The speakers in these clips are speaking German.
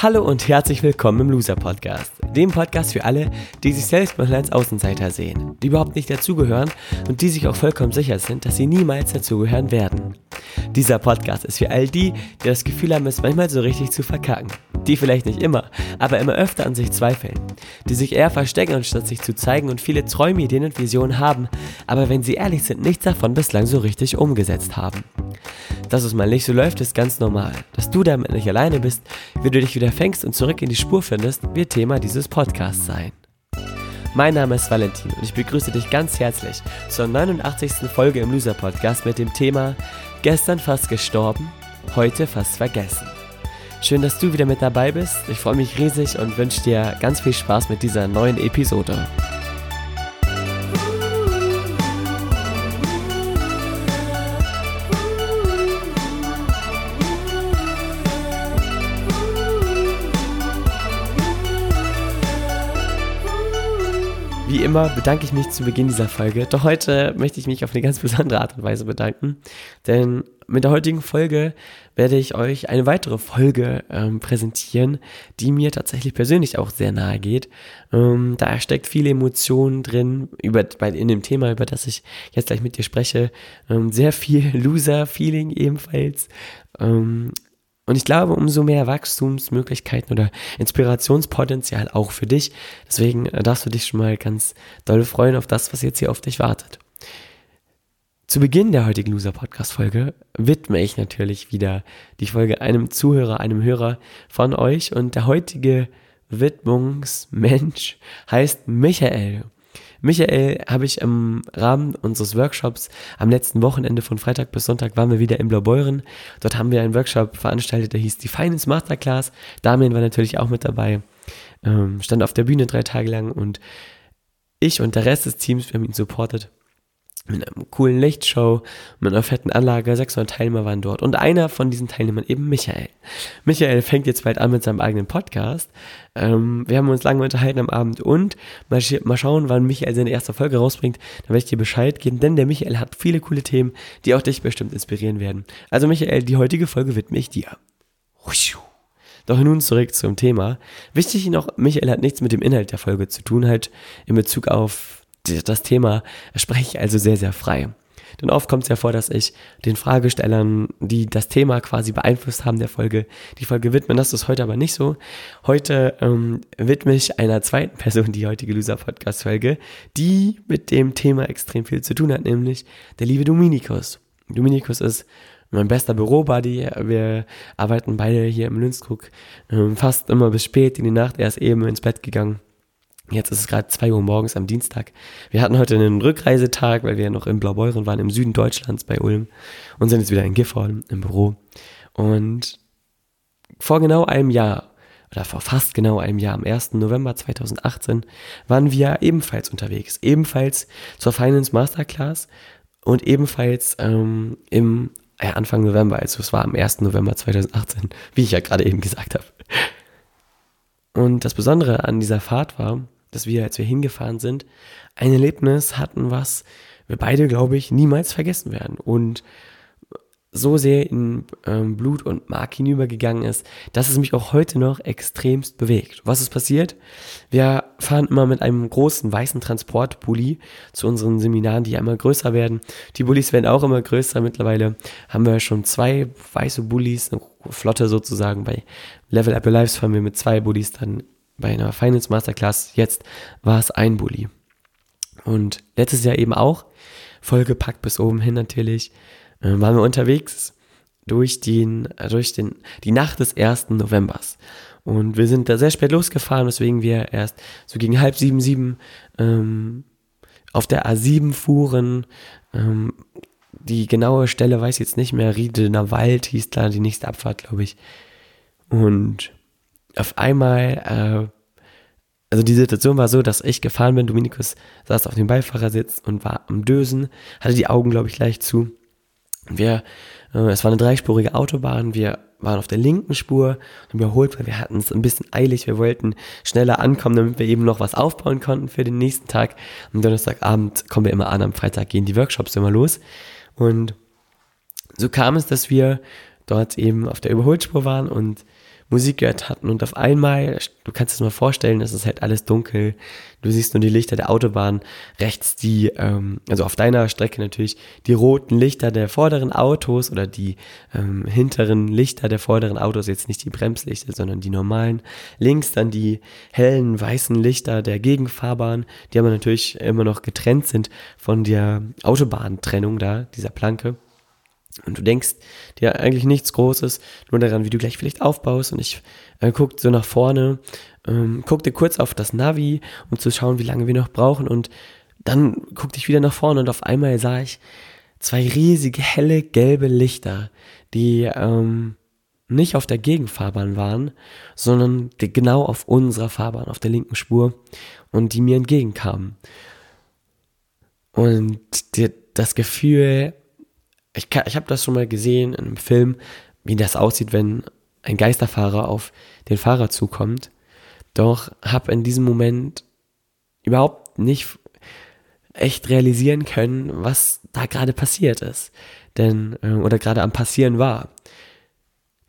Hallo und herzlich willkommen im Loser Podcast, dem Podcast für alle, die sich selbst mal als Außenseiter sehen, die überhaupt nicht dazugehören und die sich auch vollkommen sicher sind, dass sie niemals dazugehören werden. Dieser Podcast ist für all die, die das Gefühl haben, es manchmal so richtig zu verkacken, die vielleicht nicht immer, aber immer öfter an sich zweifeln, die sich eher verstecken, anstatt sich zu zeigen und viele Träume, Ideen und Visionen haben, aber wenn sie ehrlich sind, nichts davon bislang so richtig umgesetzt haben. Dass es mal nicht so läuft, ist ganz normal. Dass du damit nicht alleine bist, wie du dich wieder fängst und zurück in die Spur findest, wird Thema dieses Podcasts sein. Mein Name ist Valentin und ich begrüße dich ganz herzlich zur 89. Folge im Loser Podcast mit dem Thema Gestern fast gestorben, heute fast vergessen. Schön, dass du wieder mit dabei bist. Ich freue mich riesig und wünsche dir ganz viel Spaß mit dieser neuen Episode. Wie immer bedanke ich mich zu Beginn dieser Folge. Doch heute möchte ich mich auf eine ganz besondere Art und Weise bedanken. Denn mit der heutigen Folge werde ich euch eine weitere Folge ähm, präsentieren, die mir tatsächlich persönlich auch sehr nahe geht. Ähm, da steckt viele Emotionen drin über, in dem Thema, über das ich jetzt gleich mit dir spreche. Ähm, sehr viel Loser-Feeling ebenfalls. Und ich glaube, umso mehr Wachstumsmöglichkeiten oder Inspirationspotenzial auch für dich. Deswegen äh, darfst du dich schon mal ganz doll freuen auf das, was jetzt hier auf dich wartet. Zu Beginn der heutigen Loser Podcast Folge widme ich natürlich wieder die Folge einem Zuhörer, einem Hörer von euch und der heutige Widmungsmensch heißt Michael. Michael habe ich im Rahmen unseres Workshops am letzten Wochenende von Freitag bis Sonntag waren wir wieder in Blaubeuren. Dort haben wir einen Workshop veranstaltet, der hieß die Finance Masterclass. Damien war natürlich auch mit dabei, ähm, stand auf der Bühne drei Tage lang und ich und der Rest des Teams, wir haben ihn supportet mit einer coolen Lichtshow, mit einer fetten Anlage, 600 Teilnehmer waren dort und einer von diesen Teilnehmern eben Michael. Michael fängt jetzt bald an mit seinem eigenen Podcast. Ähm, wir haben uns lange unterhalten am Abend und mal, mal schauen, wann Michael seine erste Folge rausbringt, dann werde ich dir Bescheid geben, denn der Michael hat viele coole Themen, die auch dich bestimmt inspirieren werden. Also Michael, die heutige Folge widme ich dir. Doch nun zurück zum Thema. Wichtig noch, Michael hat nichts mit dem Inhalt der Folge zu tun, halt in Bezug auf das Thema spreche ich also sehr, sehr frei. Denn oft kommt es ja vor, dass ich den Fragestellern, die das Thema quasi beeinflusst haben der Folge, die Folge widmen. Das ist heute aber nicht so. Heute ähm, widme ich einer zweiten Person die heutige Loser-Podcast-Folge, die mit dem Thema extrem viel zu tun hat, nämlich der liebe Dominikus. Dominikus ist mein bester Bürobuddy. Wir arbeiten beide hier im Lünzkrug ähm, fast immer bis spät in die Nacht. Er ist eben ins Bett gegangen. Jetzt ist es gerade zwei Uhr morgens am Dienstag. Wir hatten heute einen Rückreisetag, weil wir ja noch in Blaubeuren waren, im Süden Deutschlands bei Ulm und sind jetzt wieder in Gifhorn im Büro. Und vor genau einem Jahr, oder vor fast genau einem Jahr, am 1. November 2018, waren wir ebenfalls unterwegs. Ebenfalls zur Finance Masterclass und ebenfalls ähm, im ja, Anfang November, also es war am 1. November 2018, wie ich ja gerade eben gesagt habe. Und das Besondere an dieser Fahrt war, dass wir, als wir hingefahren sind, ein Erlebnis hatten, was wir beide, glaube ich, niemals vergessen werden. Und so sehr in ähm, Blut und Mark hinübergegangen ist, dass es mich auch heute noch extremst bewegt. Was ist passiert? Wir fahren immer mit einem großen weißen Transportbully zu unseren Seminaren, die immer größer werden. Die Bullis werden auch immer größer. Mittlerweile haben wir schon zwei weiße Bullies, eine Flotte sozusagen. Bei Level Up Your Lives fahren wir mit zwei Bullies dann bei einer Finance Masterclass. Jetzt war es ein Bully. Und letztes Jahr eben auch, vollgepackt bis oben hin natürlich, äh, waren wir unterwegs durch den, äh, durch den, die Nacht des 1. Novembers. Und wir sind da sehr spät losgefahren, weswegen wir erst so gegen halb sieben, sieben ähm, auf der A7 fuhren. Ähm, die genaue Stelle weiß ich jetzt nicht mehr. Riedener Wald hieß da die nächste Abfahrt, glaube ich. Und auf einmal, äh, also die Situation war so, dass ich gefahren bin. Dominikus saß auf dem Beifahrersitz und war am Dösen, hatte die Augen, glaube ich, leicht zu. Wir, äh, es war eine dreispurige Autobahn, wir waren auf der linken Spur und überholt, weil wir hatten es ein bisschen eilig, wir wollten schneller ankommen, damit wir eben noch was aufbauen konnten für den nächsten Tag. Am Donnerstagabend kommen wir immer an, am Freitag gehen die Workshops immer los. Und so kam es, dass wir dort eben auf der Überholspur waren und Musik gehört hatten und auf einmal, du kannst es mal vorstellen, es ist halt alles dunkel, du siehst nur die Lichter der Autobahn, rechts die, ähm, also auf deiner Strecke natürlich, die roten Lichter der vorderen Autos oder die ähm, hinteren Lichter der vorderen Autos, jetzt nicht die Bremslichter, sondern die normalen, links dann die hellen weißen Lichter der Gegenfahrbahn, die aber natürlich immer noch getrennt sind von der Autobahntrennung da, dieser Planke. Und du denkst dir eigentlich nichts Großes, nur daran, wie du gleich vielleicht aufbaust. Und ich äh, guck so nach vorne, ähm, guckte kurz auf das Navi, um zu schauen, wie lange wir noch brauchen. Und dann guckte ich wieder nach vorne und auf einmal sah ich zwei riesige, helle, gelbe Lichter, die ähm, nicht auf der Gegenfahrbahn waren, sondern genau auf unserer Fahrbahn, auf der linken Spur und die mir entgegenkamen. Und die, das Gefühl, ich, ich habe das schon mal gesehen in einem Film, wie das aussieht, wenn ein Geisterfahrer auf den Fahrer zukommt. Doch habe in diesem Moment überhaupt nicht echt realisieren können, was da gerade passiert ist. Denn, äh, oder gerade am passieren war.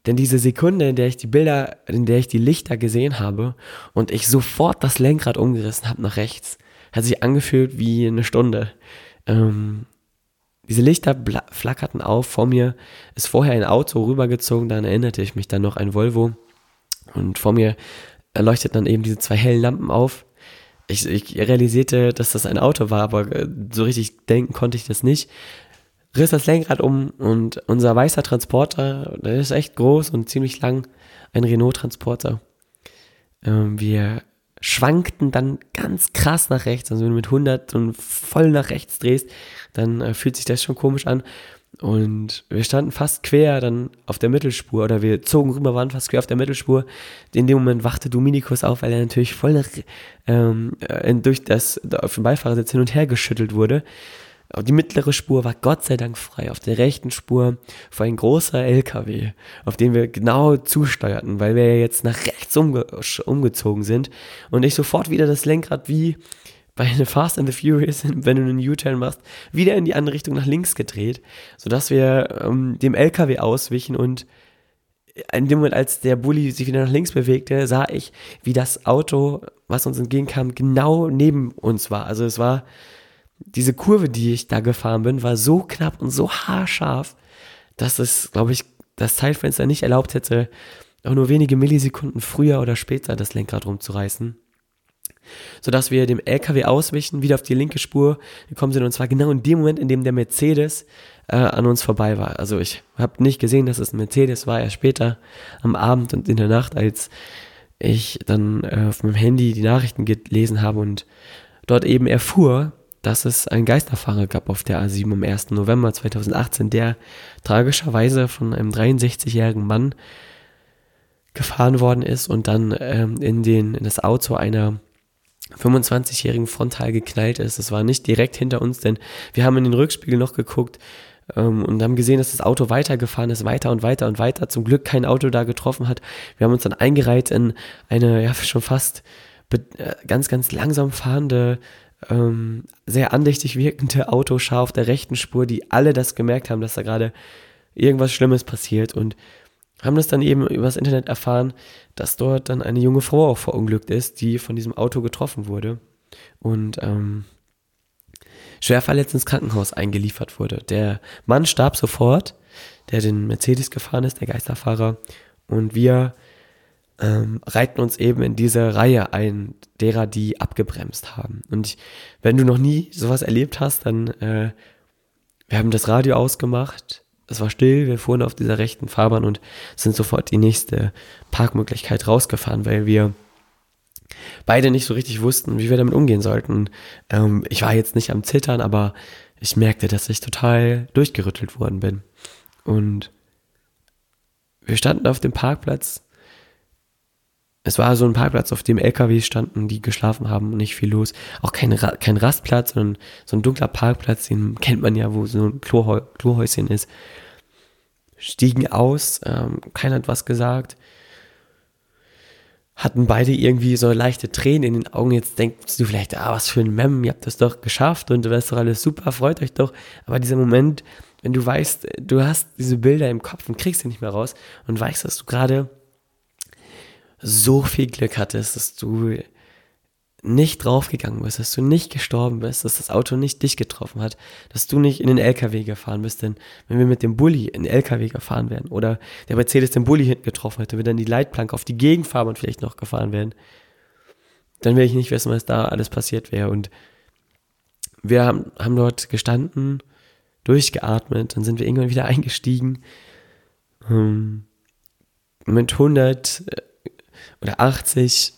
Denn diese Sekunde, in der ich die Bilder, in der ich die Lichter gesehen habe und ich sofort das Lenkrad umgerissen habe nach rechts, hat sich angefühlt wie eine Stunde. Ähm, diese Lichter flackerten auf. Vor mir ist vorher ein Auto rübergezogen, dann erinnerte ich mich dann noch ein Volvo. Und vor mir erleuchteten dann eben diese zwei hellen Lampen auf. Ich, ich realisierte, dass das ein Auto war, aber äh, so richtig denken konnte ich das nicht. Riss das Lenkrad um und unser weißer Transporter, der ist echt groß und ziemlich lang, ein Renault-Transporter. Ähm, wir schwankten dann ganz krass nach rechts. Also wenn du mit 100 und voll nach rechts drehst, dann äh, fühlt sich das schon komisch an. Und wir standen fast quer dann auf der Mittelspur oder wir zogen rüber, waren fast quer auf der Mittelspur. In dem Moment wachte Dominikus auf, weil er natürlich voll nach, ähm, äh, durch das auf dem Beifahrersitz hin und her geschüttelt wurde. Die mittlere Spur war Gott sei Dank frei. Auf der rechten Spur war ein großer LKW, auf den wir genau zusteuerten, weil wir ja jetzt nach rechts umge umgezogen sind und ich sofort wieder das Lenkrad wie bei Fast and the Furious, wenn du einen U-Turn machst, wieder in die andere Richtung nach links gedreht, sodass wir ähm, dem LKW auswichen und in dem Moment, als der Bulli sich wieder nach links bewegte, sah ich, wie das Auto, was uns entgegenkam, genau neben uns war. Also es war diese Kurve, die ich da gefahren bin, war so knapp und so haarscharf, dass es, glaube ich, das Zeitfenster nicht erlaubt hätte, auch nur wenige Millisekunden früher oder später das Lenkrad rumzureißen. Sodass wir dem LKW auswichen, wieder auf die linke Spur gekommen sind und zwar genau in dem Moment, in dem der Mercedes äh, an uns vorbei war. Also ich habe nicht gesehen, dass es ein Mercedes war, erst später am Abend und in der Nacht, als ich dann äh, auf meinem Handy die Nachrichten gelesen habe und dort eben erfuhr, dass es einen Geisterfahrer gab auf der A7 am 1. November 2018, der tragischerweise von einem 63-jährigen Mann gefahren worden ist und dann ähm, in, den, in das Auto einer 25-jährigen frontal geknallt ist. Das war nicht direkt hinter uns, denn wir haben in den Rückspiegel noch geguckt ähm, und haben gesehen, dass das Auto weitergefahren ist, weiter und weiter und weiter. Zum Glück kein Auto da getroffen hat. Wir haben uns dann eingereiht in eine ja schon fast äh, ganz, ganz langsam fahrende ähm, sehr andächtig wirkende Autoschar auf der rechten Spur, die alle das gemerkt haben, dass da gerade irgendwas Schlimmes passiert und haben das dann eben übers Internet erfahren, dass dort dann eine junge Frau auch verunglückt ist, die von diesem Auto getroffen wurde und ähm, schwer verletzt ins Krankenhaus eingeliefert wurde. Der Mann starb sofort, der den Mercedes gefahren ist, der Geisterfahrer, und wir ähm, reiten uns eben in diese Reihe ein, derer, die abgebremst haben. Und ich, wenn du noch nie sowas erlebt hast, dann, äh, wir haben das Radio ausgemacht, es war still, wir fuhren auf dieser rechten Fahrbahn und sind sofort die nächste Parkmöglichkeit rausgefahren, weil wir beide nicht so richtig wussten, wie wir damit umgehen sollten. Ähm, ich war jetzt nicht am Zittern, aber ich merkte, dass ich total durchgerüttelt worden bin. Und wir standen auf dem Parkplatz es war so ein Parkplatz, auf dem LKWs standen, die geschlafen haben und nicht viel los. Auch kein, kein Rastplatz, sondern so ein dunkler Parkplatz, den kennt man ja, wo so ein Klohäu Klohäuschen ist. Stiegen aus, ähm, keiner hat was gesagt. Hatten beide irgendwie so leichte Tränen in den Augen. Jetzt denkst du vielleicht, ah, was für ein Mem, ihr habt das doch geschafft und das ist doch alles super, freut euch doch. Aber dieser Moment, wenn du weißt, du hast diese Bilder im Kopf und kriegst sie nicht mehr raus und weißt, dass du gerade so viel Glück hattest, dass du nicht draufgegangen bist, dass du nicht gestorben bist, dass das Auto nicht dich getroffen hat, dass du nicht in den LKW gefahren bist, denn wenn wir mit dem Bulli in den LKW gefahren wären oder der Mercedes den Bulli hinten getroffen hätte, wir dann die Leitplanke auf die Gegenfahrbahn vielleicht noch gefahren wären, dann will ich nicht wissen, was da alles passiert wäre. Und wir haben, haben dort gestanden, durchgeatmet, dann sind wir irgendwann wieder eingestiegen, ähm, mit 100 äh, oder 80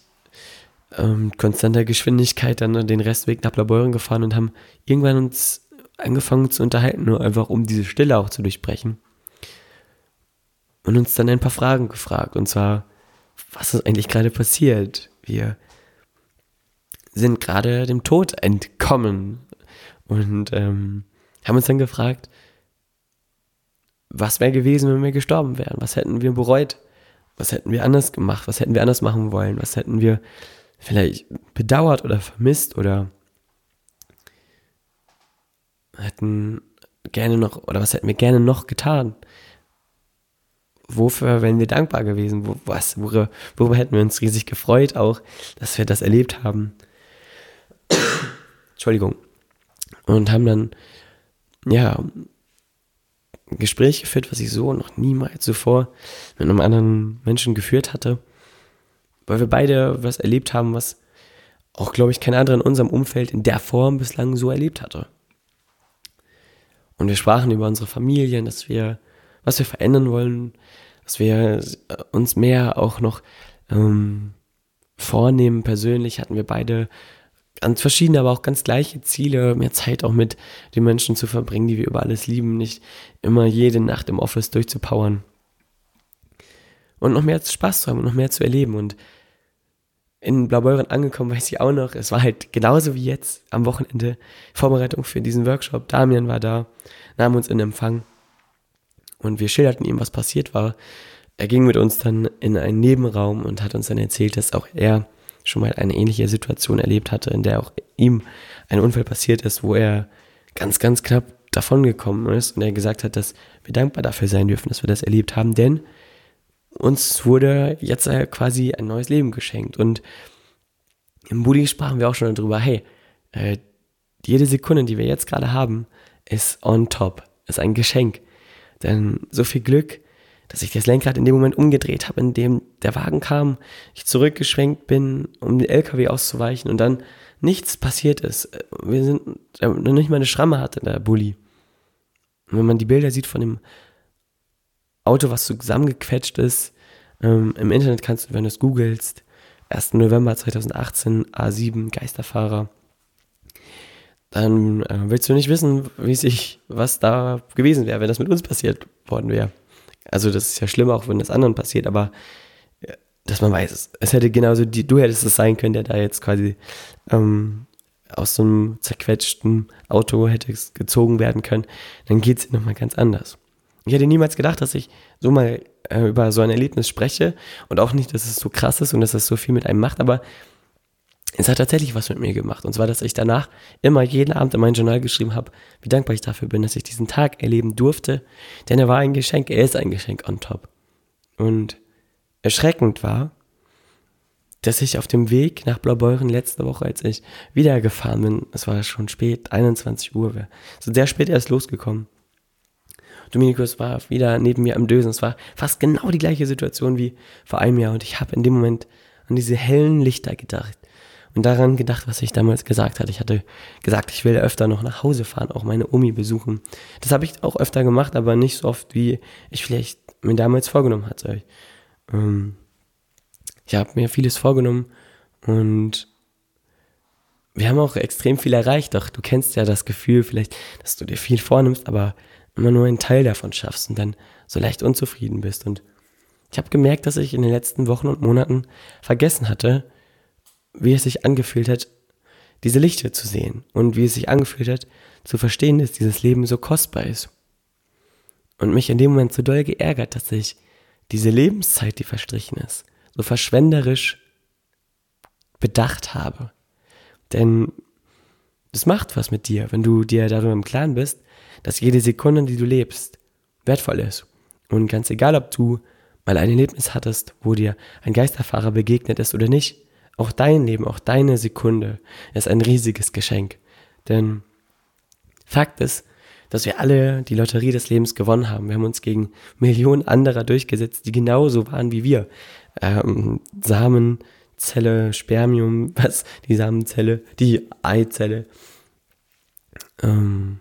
ähm, konstanter Geschwindigkeit dann den Restweg nach Blaubeuren gefahren und haben irgendwann uns angefangen zu unterhalten, nur einfach um diese Stille auch zu durchbrechen. Und uns dann ein paar Fragen gefragt, und zwar, was ist eigentlich gerade passiert? Wir sind gerade dem Tod entkommen und ähm, haben uns dann gefragt, was wäre gewesen, wenn wir gestorben wären? Was hätten wir bereut? Was hätten wir anders gemacht? Was hätten wir anders machen wollen? Was hätten wir vielleicht bedauert oder vermisst oder hätten gerne noch, oder was hätten wir gerne noch getan? Wofür wären wir dankbar gewesen? Wo, was, worüber, worüber hätten wir uns riesig gefreut auch, dass wir das erlebt haben? Entschuldigung. Und haben dann, ja, Gespräch geführt, was ich so noch niemals zuvor mit einem anderen Menschen geführt hatte weil wir beide was erlebt haben, was auch, glaube ich, kein anderer in unserem Umfeld in der Form bislang so erlebt hatte. Und wir sprachen über unsere Familien, dass wir, was wir verändern wollen, dass wir uns mehr auch noch ähm, vornehmen. Persönlich hatten wir beide ganz verschiedene, aber auch ganz gleiche Ziele, mehr Zeit auch mit den Menschen zu verbringen, die wir über alles lieben, nicht immer jede Nacht im Office durchzupowern. Und noch mehr Spaß zu haben und noch mehr zu erleben. Und in Blaubeuren angekommen, weiß ich auch noch. Es war halt genauso wie jetzt am Wochenende Vorbereitung für diesen Workshop. Damian war da, nahm uns in Empfang und wir schilderten ihm, was passiert war. Er ging mit uns dann in einen Nebenraum und hat uns dann erzählt, dass auch er schon mal eine ähnliche Situation erlebt hatte, in der auch ihm ein Unfall passiert ist, wo er ganz, ganz knapp davongekommen ist und er gesagt hat, dass wir dankbar dafür sein dürfen, dass wir das erlebt haben, denn uns wurde jetzt quasi ein neues Leben geschenkt. Und im Bulli sprachen wir auch schon darüber, hey, äh, jede Sekunde, die wir jetzt gerade haben, ist on top, ist ein Geschenk. Denn so viel Glück, dass ich das Lenkrad in dem Moment umgedreht habe, in dem der Wagen kam, ich zurückgeschwenkt bin, um den LKW auszuweichen und dann nichts passiert ist. Wir sind, äh, nicht mal eine Schramme hatte der Bulli. Und wenn man die Bilder sieht von dem Auto, was zusammengequetscht ist. Ähm, Im Internet kannst du, wenn du es googelst, 1. November 2018, A7, Geisterfahrer, dann äh, willst du nicht wissen, wie sich, was da gewesen wäre, wenn das mit uns passiert worden wäre. Also das ist ja schlimm, auch wenn das anderen passiert, aber äh, dass man weiß, es, es hätte genauso, die, du hättest es sein können, der da jetzt quasi ähm, aus so einem zerquetschten Auto hätte gezogen werden können, dann geht es nochmal ganz anders. Ich hätte niemals gedacht, dass ich so mal äh, über so ein Erlebnis spreche und auch nicht, dass es so krass ist und dass es so viel mit einem macht, aber es hat tatsächlich was mit mir gemacht. Und zwar, dass ich danach immer jeden Abend in mein Journal geschrieben habe, wie dankbar ich dafür bin, dass ich diesen Tag erleben durfte. Denn er war ein Geschenk, er ist ein Geschenk on top. Und erschreckend war, dass ich auf dem Weg nach Blaubeuren letzte Woche, als ich wieder gefahren bin, es war schon spät, 21 Uhr, so sehr spät erst losgekommen, Dominikus war wieder neben mir am Dösen. Es war fast genau die gleiche Situation wie vor einem Jahr. Und ich habe in dem Moment an diese hellen Lichter gedacht. Und daran gedacht, was ich damals gesagt hatte. Ich hatte gesagt, ich will öfter noch nach Hause fahren, auch meine Omi besuchen. Das habe ich auch öfter gemacht, aber nicht so oft, wie ich vielleicht mir damals vorgenommen hatte. Ähm, ich habe mir vieles vorgenommen und wir haben auch extrem viel erreicht. Doch du kennst ja das Gefühl vielleicht, dass du dir viel vornimmst, aber immer nur einen Teil davon schaffst und dann so leicht unzufrieden bist. Und ich habe gemerkt, dass ich in den letzten Wochen und Monaten vergessen hatte, wie es sich angefühlt hat, diese Lichter zu sehen und wie es sich angefühlt hat, zu verstehen, dass dieses Leben so kostbar ist. Und mich in dem Moment so doll geärgert, dass ich diese Lebenszeit, die verstrichen ist, so verschwenderisch bedacht habe. Denn das macht was mit dir, wenn du dir darüber im Klaren bist, dass jede Sekunde, die du lebst, wertvoll ist. Und ganz egal, ob du mal ein Erlebnis hattest, wo dir ein Geisterfahrer begegnet ist oder nicht. Auch dein Leben, auch deine Sekunde ist ein riesiges Geschenk. Denn Fakt ist, dass wir alle die Lotterie des Lebens gewonnen haben. Wir haben uns gegen Millionen anderer durchgesetzt, die genauso waren wie wir. Ähm, Samenzelle, Spermium, was? Die Samenzelle, die Eizelle. Ähm,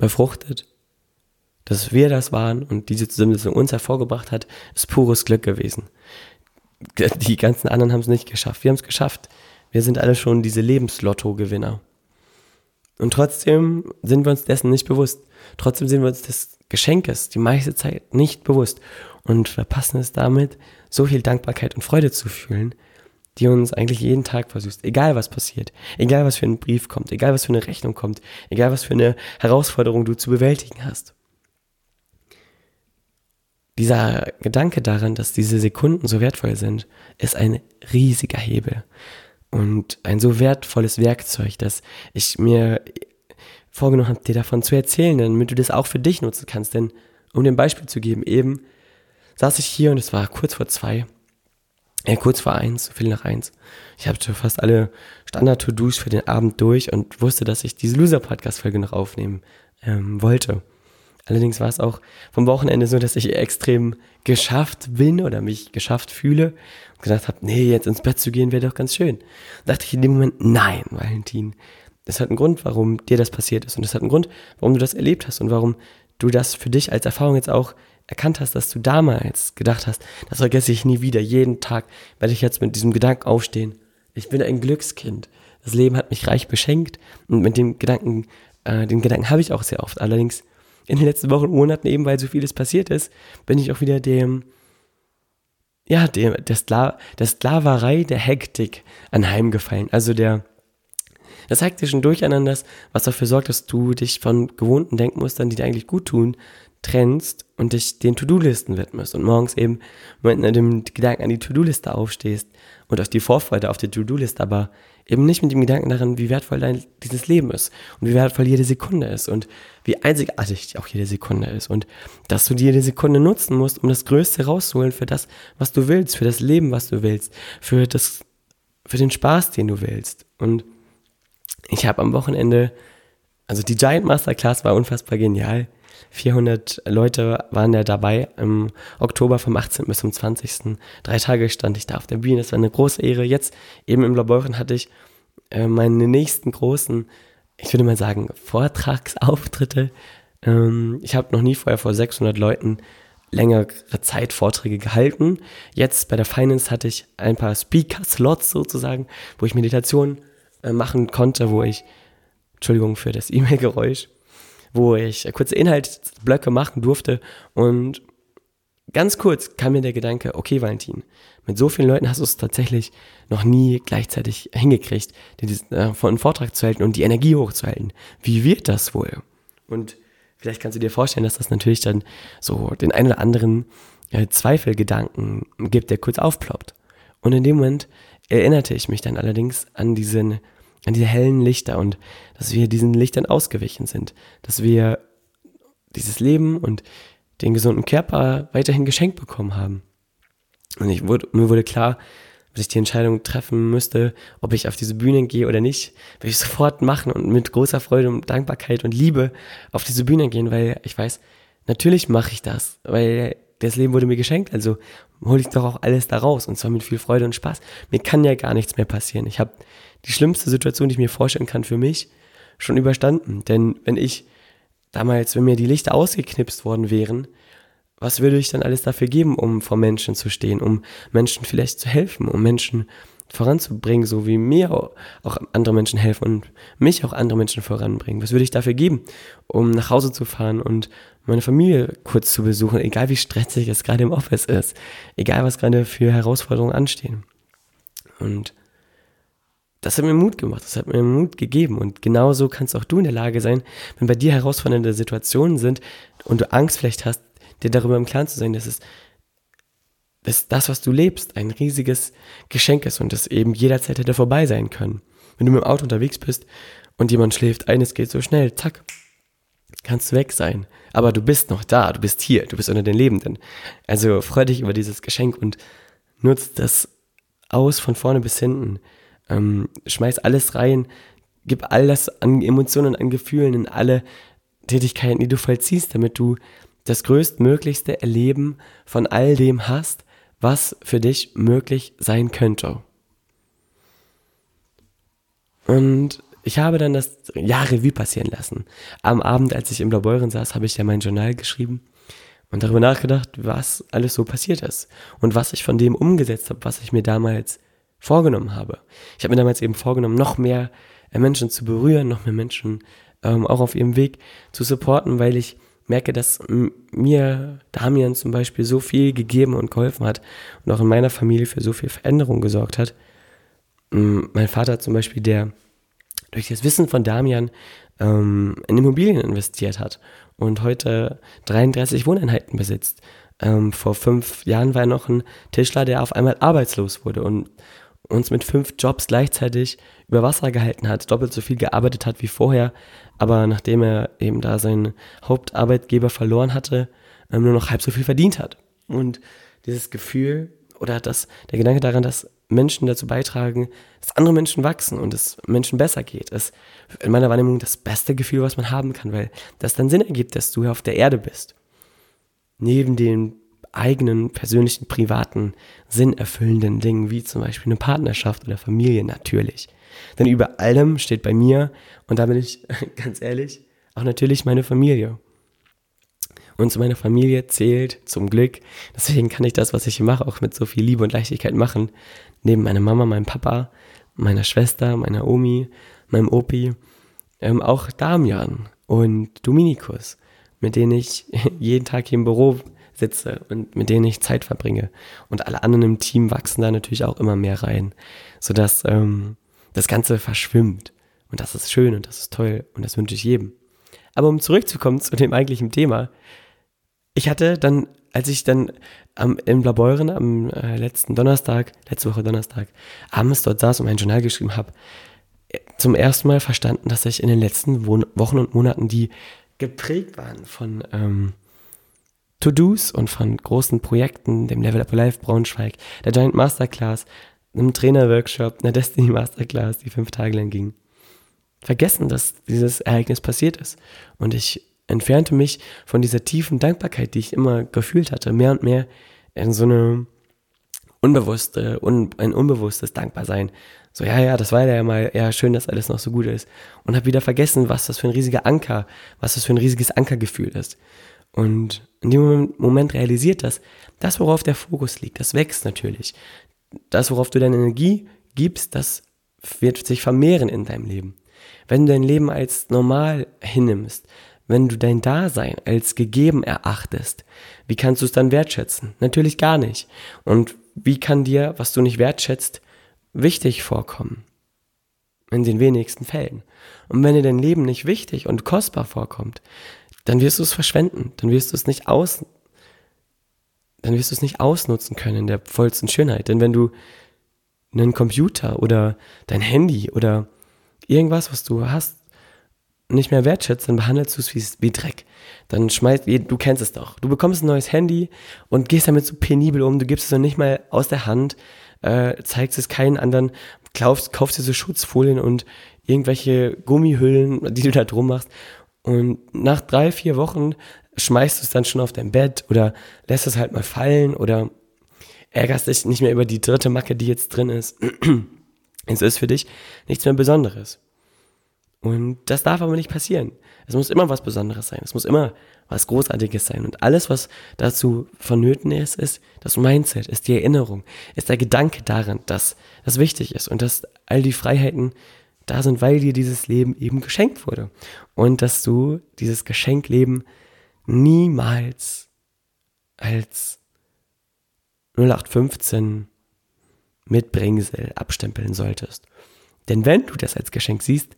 befruchtet. Dass wir das waren und diese Zusammensetzung uns hervorgebracht hat, ist pures Glück gewesen. Die ganzen anderen haben es nicht geschafft. Wir haben es geschafft. Wir sind alle schon diese Lebenslotto-Gewinner. Und trotzdem sind wir uns dessen nicht bewusst. Trotzdem sind wir uns des Geschenkes die meiste Zeit nicht bewusst und verpassen es damit, so viel Dankbarkeit und Freude zu fühlen, die uns eigentlich jeden Tag versüßt. Egal was passiert, egal was für ein Brief kommt, egal was für eine Rechnung kommt, egal was für eine Herausforderung du zu bewältigen hast. Dieser Gedanke daran, dass diese Sekunden so wertvoll sind, ist ein riesiger Hebel und ein so wertvolles Werkzeug, dass ich mir vorgenommen habe, dir davon zu erzählen, damit du das auch für dich nutzen kannst. Denn um dir ein Beispiel zu geben, eben saß ich hier und es war kurz vor zwei, äh, kurz vor eins, viel nach eins. Ich schon fast alle Standard-To-Dos für den Abend durch und wusste, dass ich diese Loser-Podcast-Folge noch aufnehmen ähm, wollte. Allerdings war es auch vom Wochenende so, dass ich extrem geschafft bin oder mich geschafft fühle und gedacht habe, nee, jetzt ins Bett zu gehen wäre doch ganz schön. Da dachte ich in dem Moment, nein, Valentin, es hat einen Grund, warum dir das passiert ist und es hat einen Grund, warum du das erlebt hast und warum du das für dich als Erfahrung jetzt auch erkannt hast, dass du damals gedacht hast, das vergesse ich nie wieder. Jeden Tag werde ich jetzt mit diesem Gedanken aufstehen. Ich bin ein Glückskind. Das Leben hat mich reich beschenkt und mit dem Gedanken, äh, den Gedanken habe ich auch sehr oft. Allerdings in den letzten Wochen und Monaten, eben weil so vieles passiert ist, bin ich auch wieder dem, ja, dem, der, Skla der Sklaverei der Hektik anheimgefallen. Also der, des hektischen Durcheinanders, was dafür sorgt, dass du dich von gewohnten Denkmustern, die dir eigentlich gut tun, trennst und dich den To-Do-Listen widmest und morgens eben mit dem Gedanken an die To-Do-Liste aufstehst und auf die Vorfreude auf die To-Do-Liste, aber eben nicht mit dem Gedanken daran, wie wertvoll dein, dieses Leben ist und wie wertvoll jede Sekunde ist und wie einzigartig auch jede Sekunde ist und dass du jede Sekunde nutzen musst, um das Größte rauszuholen für das, was du willst, für das Leben, was du willst, für das, für den Spaß, den du willst. Und ich habe am Wochenende, also die Giant Masterclass war unfassbar genial. 400 Leute waren da dabei im Oktober vom 18. bis zum 20. Drei Tage stand ich da auf der Bühne. Das war eine große Ehre. Jetzt eben im Laboren hatte ich äh, meine nächsten großen, ich würde mal sagen, Vortragsauftritte. Ähm, ich habe noch nie vorher vor 600 Leuten längere Zeit Vorträge gehalten. Jetzt bei der Finance hatte ich ein paar Speaker-Slots sozusagen, wo ich Meditationen äh, machen konnte, wo ich, Entschuldigung für das E-Mail-Geräusch, wo ich kurze Inhaltsblöcke machen durfte und ganz kurz kam mir der Gedanke, okay Valentin, mit so vielen Leuten hast du es tatsächlich noch nie gleichzeitig hingekriegt, diesen, äh, einen Vortrag zu halten und die Energie hochzuhalten. Wie wird das wohl? Und vielleicht kannst du dir vorstellen, dass das natürlich dann so den einen oder anderen äh, Zweifelgedanken gibt, der kurz aufploppt. Und in dem Moment erinnerte ich mich dann allerdings an diesen an diese hellen Lichter und dass wir diesen Lichtern ausgewichen sind, dass wir dieses Leben und den gesunden Körper weiterhin geschenkt bekommen haben. Und ich wurde, mir wurde klar, dass ich die Entscheidung treffen müsste, ob ich auf diese Bühne gehe oder nicht, würde ich sofort machen und mit großer Freude und Dankbarkeit und Liebe auf diese Bühne gehen, weil ich weiß, natürlich mache ich das, weil das Leben wurde mir geschenkt, also hole ich doch auch alles da raus und zwar mit viel Freude und Spaß. Mir kann ja gar nichts mehr passieren. Ich habe die schlimmste Situation, die ich mir vorstellen kann für mich, schon überstanden. Denn wenn ich damals, wenn mir die Lichter ausgeknipst worden wären, was würde ich dann alles dafür geben, um vor Menschen zu stehen, um Menschen vielleicht zu helfen, um Menschen voranzubringen, so wie mir auch andere Menschen helfen und mich auch andere Menschen voranbringen? Was würde ich dafür geben, um nach Hause zu fahren und meine Familie kurz zu besuchen, egal wie stressig es gerade im Office ist, egal was gerade für Herausforderungen anstehen? Und das hat mir Mut gemacht, das hat mir Mut gegeben. Und genauso kannst auch du in der Lage sein, wenn bei dir herausfordernde Situationen sind und du Angst vielleicht hast, dir darüber im Klaren zu sein, dass es dass das, was du lebst, ein riesiges Geschenk ist und das eben jederzeit hätte vorbei sein können. Wenn du mit dem Auto unterwegs bist und jemand schläft eines geht so schnell, zack, kannst du weg sein. Aber du bist noch da, du bist hier, du bist unter den Lebenden. Also freu dich über dieses Geschenk und nutzt das aus von vorne bis hinten. Ähm, schmeiß alles rein, gib alles an Emotionen, an Gefühlen in alle Tätigkeiten, die du vollziehst, damit du das größtmöglichste Erleben von all dem hast, was für dich möglich sein könnte. Und ich habe dann das Jahr Revue passieren lassen. Am Abend, als ich im Labeuren saß, habe ich ja mein Journal geschrieben und darüber nachgedacht, was alles so passiert ist und was ich von dem umgesetzt habe, was ich mir damals vorgenommen habe. Ich habe mir damals eben vorgenommen, noch mehr äh, Menschen zu berühren, noch mehr Menschen ähm, auch auf ihrem Weg zu supporten, weil ich merke, dass mir Damian zum Beispiel so viel gegeben und geholfen hat und auch in meiner Familie für so viel Veränderung gesorgt hat. Mein Vater zum Beispiel, der durch das Wissen von Damian ähm, in Immobilien investiert hat und heute 33 Wohneinheiten besitzt. Ähm, vor fünf Jahren war er noch ein Tischler, der auf einmal arbeitslos wurde und uns mit fünf Jobs gleichzeitig über Wasser gehalten hat, doppelt so viel gearbeitet hat wie vorher, aber nachdem er eben da seinen Hauptarbeitgeber verloren hatte, ähm, nur noch halb so viel verdient hat. Und dieses Gefühl oder das, der Gedanke daran, dass Menschen dazu beitragen, dass andere Menschen wachsen und es Menschen besser geht, ist in meiner Wahrnehmung das beste Gefühl, was man haben kann, weil das dann Sinn ergibt, dass du auf der Erde bist. Neben den eigenen, persönlichen, privaten, sinnerfüllenden Dingen, wie zum Beispiel eine Partnerschaft oder Familie natürlich. Denn über allem steht bei mir, und da bin ich ganz ehrlich, auch natürlich meine Familie. Und zu meiner Familie zählt zum Glück, deswegen kann ich das, was ich hier mache, auch mit so viel Liebe und Leichtigkeit machen. Neben meiner Mama, meinem Papa, meiner Schwester, meiner Omi, meinem Opi, ähm, auch Damian und Dominikus, mit denen ich jeden Tag hier im Büro sitze und mit denen ich Zeit verbringe. Und alle anderen im Team wachsen da natürlich auch immer mehr rein, sodass ähm, das Ganze verschwimmt. Und das ist schön und das ist toll und das wünsche ich jedem. Aber um zurückzukommen zu dem eigentlichen Thema, ich hatte dann, als ich dann am, im Labeuren am äh, letzten Donnerstag, letzte Woche Donnerstag, abends dort saß und mein Journal geschrieben habe, zum ersten Mal verstanden, dass ich in den letzten Wochen und Monaten, die geprägt waren von ähm, To-Dos und von großen Projekten, dem Level Up Life Braunschweig, der Giant Masterclass, einem Trainerworkshop, einer Destiny Masterclass, die fünf Tage lang ging, vergessen, dass dieses Ereignis passiert ist. Und ich entfernte mich von dieser tiefen Dankbarkeit, die ich immer gefühlt hatte, mehr und mehr in so eine unbewusste, un, ein unbewusstes Dankbarsein. So, ja, ja, das war ja mal, ja, schön, dass alles noch so gut ist. Und habe wieder vergessen, was das für ein riesiger Anker, was das für ein riesiges Ankergefühl ist. Und in dem Moment realisiert das, das, worauf der Fokus liegt, das wächst natürlich. Das, worauf du deine Energie gibst, das wird sich vermehren in deinem Leben. Wenn du dein Leben als normal hinnimmst, wenn du dein Dasein als gegeben erachtest, wie kannst du es dann wertschätzen? Natürlich gar nicht. Und wie kann dir, was du nicht wertschätzt, wichtig vorkommen? In den wenigsten Fällen. Und wenn dir dein Leben nicht wichtig und kostbar vorkommt, dann wirst du es verschwenden, dann wirst du es nicht aus, dann wirst du es nicht ausnutzen können in der vollsten Schönheit. Denn wenn du einen Computer oder dein Handy oder irgendwas, was du hast, nicht mehr wertschätzt, dann behandelst du es wie, wie Dreck. Dann schmeißt, du kennst es doch. Du bekommst ein neues Handy und gehst damit so penibel um, du gibst es noch nicht mal aus der Hand, äh, zeigst es keinen anderen, kaufst, kaufst dir so Schutzfolien und irgendwelche Gummihüllen, die du da drum machst und nach drei, vier Wochen schmeißt du es dann schon auf dein Bett oder lässt es halt mal fallen oder ärgerst dich nicht mehr über die dritte Macke, die jetzt drin ist. es ist für dich nichts mehr Besonderes. Und das darf aber nicht passieren. Es muss immer was Besonderes sein. Es muss immer was Großartiges sein. Und alles, was dazu vonnöten ist, ist das Mindset, ist die Erinnerung, ist der Gedanke daran, dass das wichtig ist und dass all die Freiheiten, da sind, weil dir dieses Leben eben geschenkt wurde. Und dass du dieses Geschenkleben niemals als 0815 Mitbringsel abstempeln solltest. Denn wenn du das als Geschenk siehst,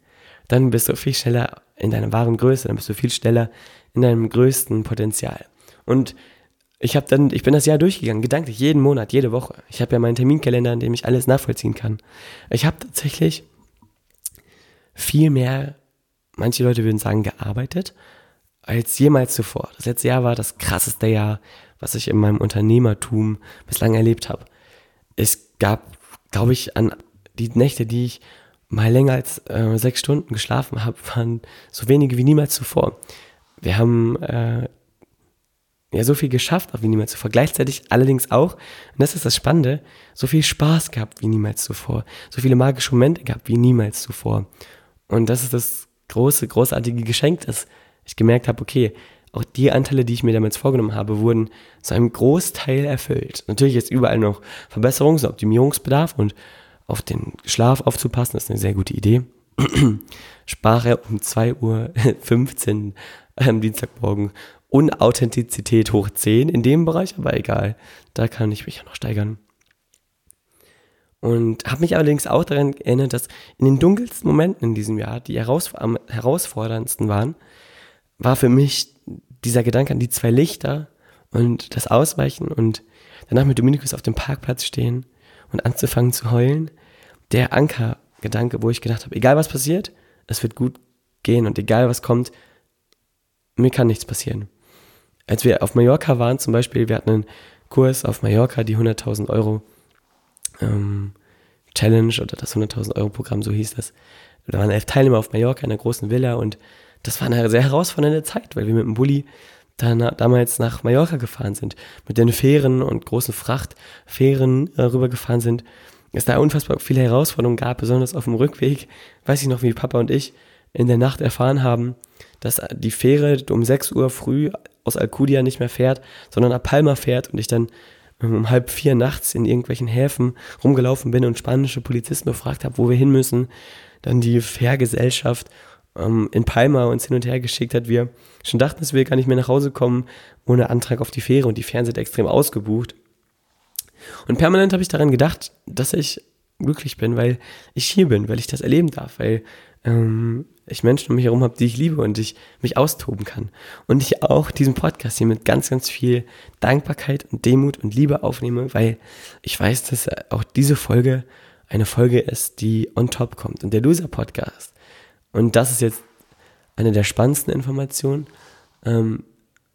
dann bist du viel schneller in deiner wahren Größe, dann bist du viel schneller in deinem größten Potenzial. Und ich habe dann, ich bin das Jahr durchgegangen, gedanklich, jeden Monat, jede Woche. Ich habe ja meinen Terminkalender, in dem ich alles nachvollziehen kann. Ich habe tatsächlich viel mehr, manche Leute würden sagen, gearbeitet, als jemals zuvor. Das letzte Jahr war das krasseste Jahr, was ich in meinem Unternehmertum bislang erlebt habe. Es gab, glaube ich, an die Nächte, die ich mal länger als äh, sechs Stunden geschlafen habe, waren so wenige wie niemals zuvor. Wir haben äh, ja so viel geschafft, auch wie niemals zuvor. Gleichzeitig allerdings auch, und das ist das Spannende, so viel Spaß gehabt wie niemals zuvor. So viele magische Momente gehabt wie niemals zuvor. Und das ist das große, großartige Geschenk, dass ich gemerkt habe, okay, auch die Anteile, die ich mir damals vorgenommen habe, wurden zu einem Großteil erfüllt. Natürlich ist überall noch Verbesserungs- und Optimierungsbedarf und auf den Schlaf aufzupassen, ist eine sehr gute Idee. Sprach um 2.15 Uhr am Dienstagmorgen Unauthentizität hoch 10 in dem Bereich, aber egal, da kann ich mich ja noch steigern. Und habe mich allerdings auch daran erinnert, dass in den dunkelsten Momenten in diesem Jahr, die heraus am herausforderndsten waren, war für mich dieser Gedanke an die zwei Lichter und das Ausweichen und danach mit Dominikus auf dem Parkplatz stehen und anzufangen zu heulen, der Ankergedanke, wo ich gedacht habe, egal was passiert, es wird gut gehen und egal was kommt, mir kann nichts passieren. Als wir auf Mallorca waren zum Beispiel, wir hatten einen Kurs auf Mallorca, die 100.000 Euro ähm, Challenge oder das 100.000 Euro Programm, so hieß das. Da waren elf Teilnehmer auf Mallorca in einer großen Villa und das war eine sehr herausfordernde Zeit, weil wir mit dem Bulli dann damals nach Mallorca gefahren sind, mit den Fähren und großen Frachtfähren äh, rübergefahren sind, es da unfassbar viele Herausforderungen gab, besonders auf dem Rückweg, weiß ich noch, wie Papa und ich in der Nacht erfahren haben, dass die Fähre um 6 Uhr früh aus Alcudia nicht mehr fährt, sondern nach Palma fährt und ich dann um halb vier nachts in irgendwelchen Häfen rumgelaufen bin und spanische Polizisten befragt habe, wo wir hin müssen. Dann die Fährgesellschaft ähm, in Palma uns hin und her geschickt hat. Wir schon dachten, dass wir gar nicht mehr nach Hause kommen ohne Antrag auf die Fähre und die Fähren sind extrem ausgebucht. Und permanent habe ich daran gedacht, dass ich glücklich bin, weil ich hier bin, weil ich das erleben darf, weil ähm, ich Menschen um mich herum habe, die ich liebe und ich mich austoben kann. Und ich auch diesen Podcast hier mit ganz, ganz viel Dankbarkeit und Demut und Liebe aufnehme, weil ich weiß, dass auch diese Folge eine Folge ist, die on top kommt. Und der Loser Podcast, und das ist jetzt eine der spannendsten Informationen, ähm,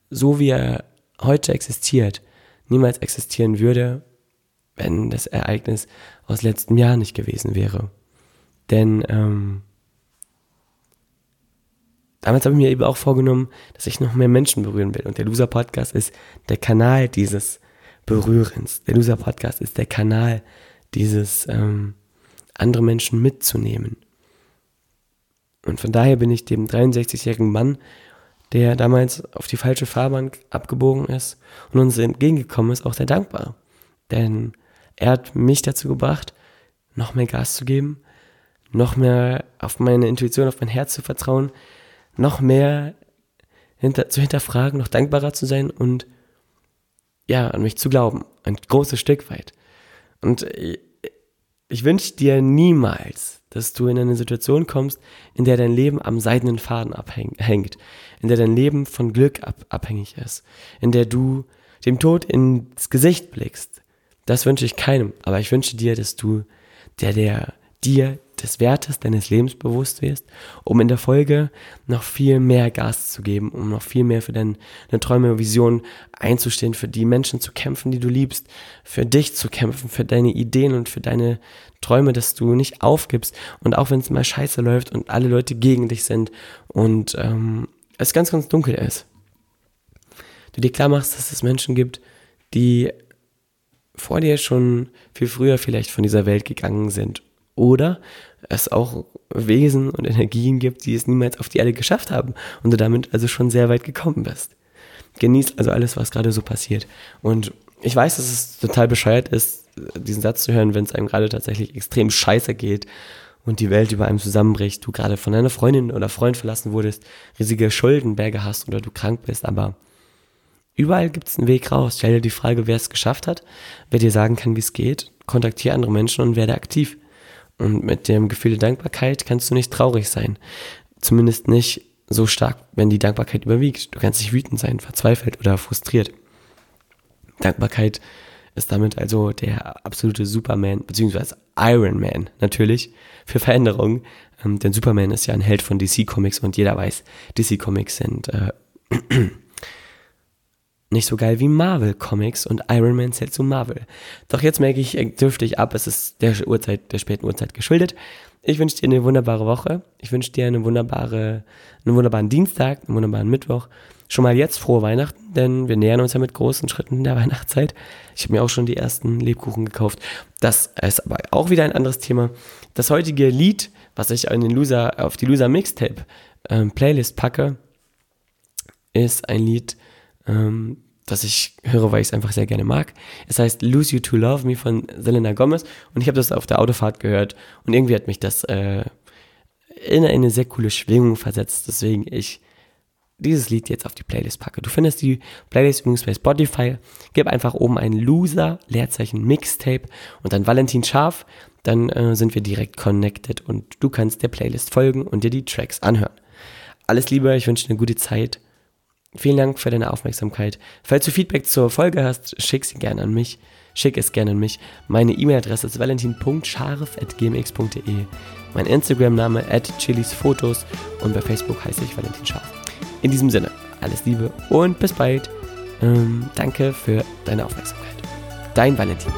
so wie er heute existiert, niemals existieren würde, wenn das Ereignis aus letztem Jahr nicht gewesen wäre. Denn ähm, damals habe ich mir eben auch vorgenommen, dass ich noch mehr Menschen berühren will. Und der Loser Podcast ist der Kanal dieses Berührens. Der Loser Podcast ist der Kanal dieses ähm, andere Menschen mitzunehmen. Und von daher bin ich dem 63-jährigen Mann, der damals auf die falsche Fahrbahn abgebogen ist und uns entgegengekommen ist, auch sehr dankbar. Denn er hat mich dazu gebracht, noch mehr Gas zu geben, noch mehr auf meine Intuition, auf mein Herz zu vertrauen, noch mehr hinter, zu hinterfragen, noch dankbarer zu sein und ja, an mich zu glauben. Ein großes Stück weit. Und ich, ich wünsche dir niemals, dass du in eine Situation kommst, in der dein Leben am seidenen Faden abhängt, in der dein Leben von Glück ab, abhängig ist, in der du dem Tod ins Gesicht blickst. Das wünsche ich keinem, aber ich wünsche dir, dass du der, der dir des Wertes deines Lebens bewusst wirst, um in der Folge noch viel mehr Gas zu geben, um noch viel mehr für deine, deine Träume und Visionen einzustehen, für die Menschen zu kämpfen, die du liebst, für dich zu kämpfen, für deine Ideen und für deine Träume, dass du nicht aufgibst und auch wenn es mal scheiße läuft und alle Leute gegen dich sind und ähm, es ganz, ganz dunkel ist, du dir klar machst, dass es Menschen gibt, die vor dir schon viel früher vielleicht von dieser Welt gegangen sind oder es auch Wesen und Energien gibt, die es niemals auf die Erde geschafft haben und du damit also schon sehr weit gekommen bist. Genießt also alles, was gerade so passiert. Und ich weiß, dass es total bescheuert ist, diesen Satz zu hören, wenn es einem gerade tatsächlich extrem scheiße geht und die Welt über einem zusammenbricht, du gerade von deiner Freundin oder Freund verlassen wurdest, riesige Schuldenberge hast oder du krank bist, aber überall gibt es einen Weg raus. Stell dir die Frage, wer es geschafft hat, wer dir sagen kann, wie es geht, kontaktiere andere Menschen und werde aktiv. Und mit dem Gefühl der Dankbarkeit kannst du nicht traurig sein. Zumindest nicht so stark, wenn die Dankbarkeit überwiegt. Du kannst nicht wütend sein, verzweifelt oder frustriert. Dankbarkeit ist damit also der absolute Superman, beziehungsweise Iron Man natürlich, für Veränderungen. Ähm, denn Superman ist ja ein Held von DC Comics und jeder weiß, DC Comics sind äh, nicht so geil wie Marvel Comics und Iron Man zählt zu Marvel. Doch jetzt merke ich, dürfte ich ab, es ist der Uhrzeit, der späten Uhrzeit geschuldet. Ich wünsche dir eine wunderbare Woche. Ich wünsche dir eine wunderbare, einen wunderbaren Dienstag, einen wunderbaren Mittwoch. Schon mal jetzt frohe Weihnachten, denn wir nähern uns ja mit großen Schritten der Weihnachtszeit. Ich habe mir auch schon die ersten Lebkuchen gekauft. Das ist aber auch wieder ein anderes Thema. Das heutige Lied, was ich in den Loser, auf die Loser Mixtape ähm, Playlist packe, ist ein Lied, ähm, das ich höre, weil ich es einfach sehr gerne mag. Es heißt Lose You to Love Me von Selena Gomez und ich habe das auf der Autofahrt gehört und irgendwie hat mich das äh, in eine sehr coole Schwingung versetzt, deswegen ich dieses Lied jetzt auf die Playlist packe. Du findest die Playlist übrigens bei Spotify. Gib einfach oben ein Loser, Leerzeichen Mixtape und dann Valentin Scharf. Dann äh, sind wir direkt connected und du kannst der Playlist folgen und dir die Tracks anhören. Alles Liebe, ich wünsche dir eine gute Zeit Vielen Dank für deine Aufmerksamkeit. Falls du Feedback zur Folge hast, schick sie gerne an mich. Schick es gerne an mich. Meine E-Mail-Adresse ist valentin.scharf.gmx.de. Mein Instagram-Name at chilisfotos und bei Facebook heiße ich Valentin Scharf. In diesem Sinne, alles Liebe und bis bald. Ähm, danke für deine Aufmerksamkeit. Dein Valentin.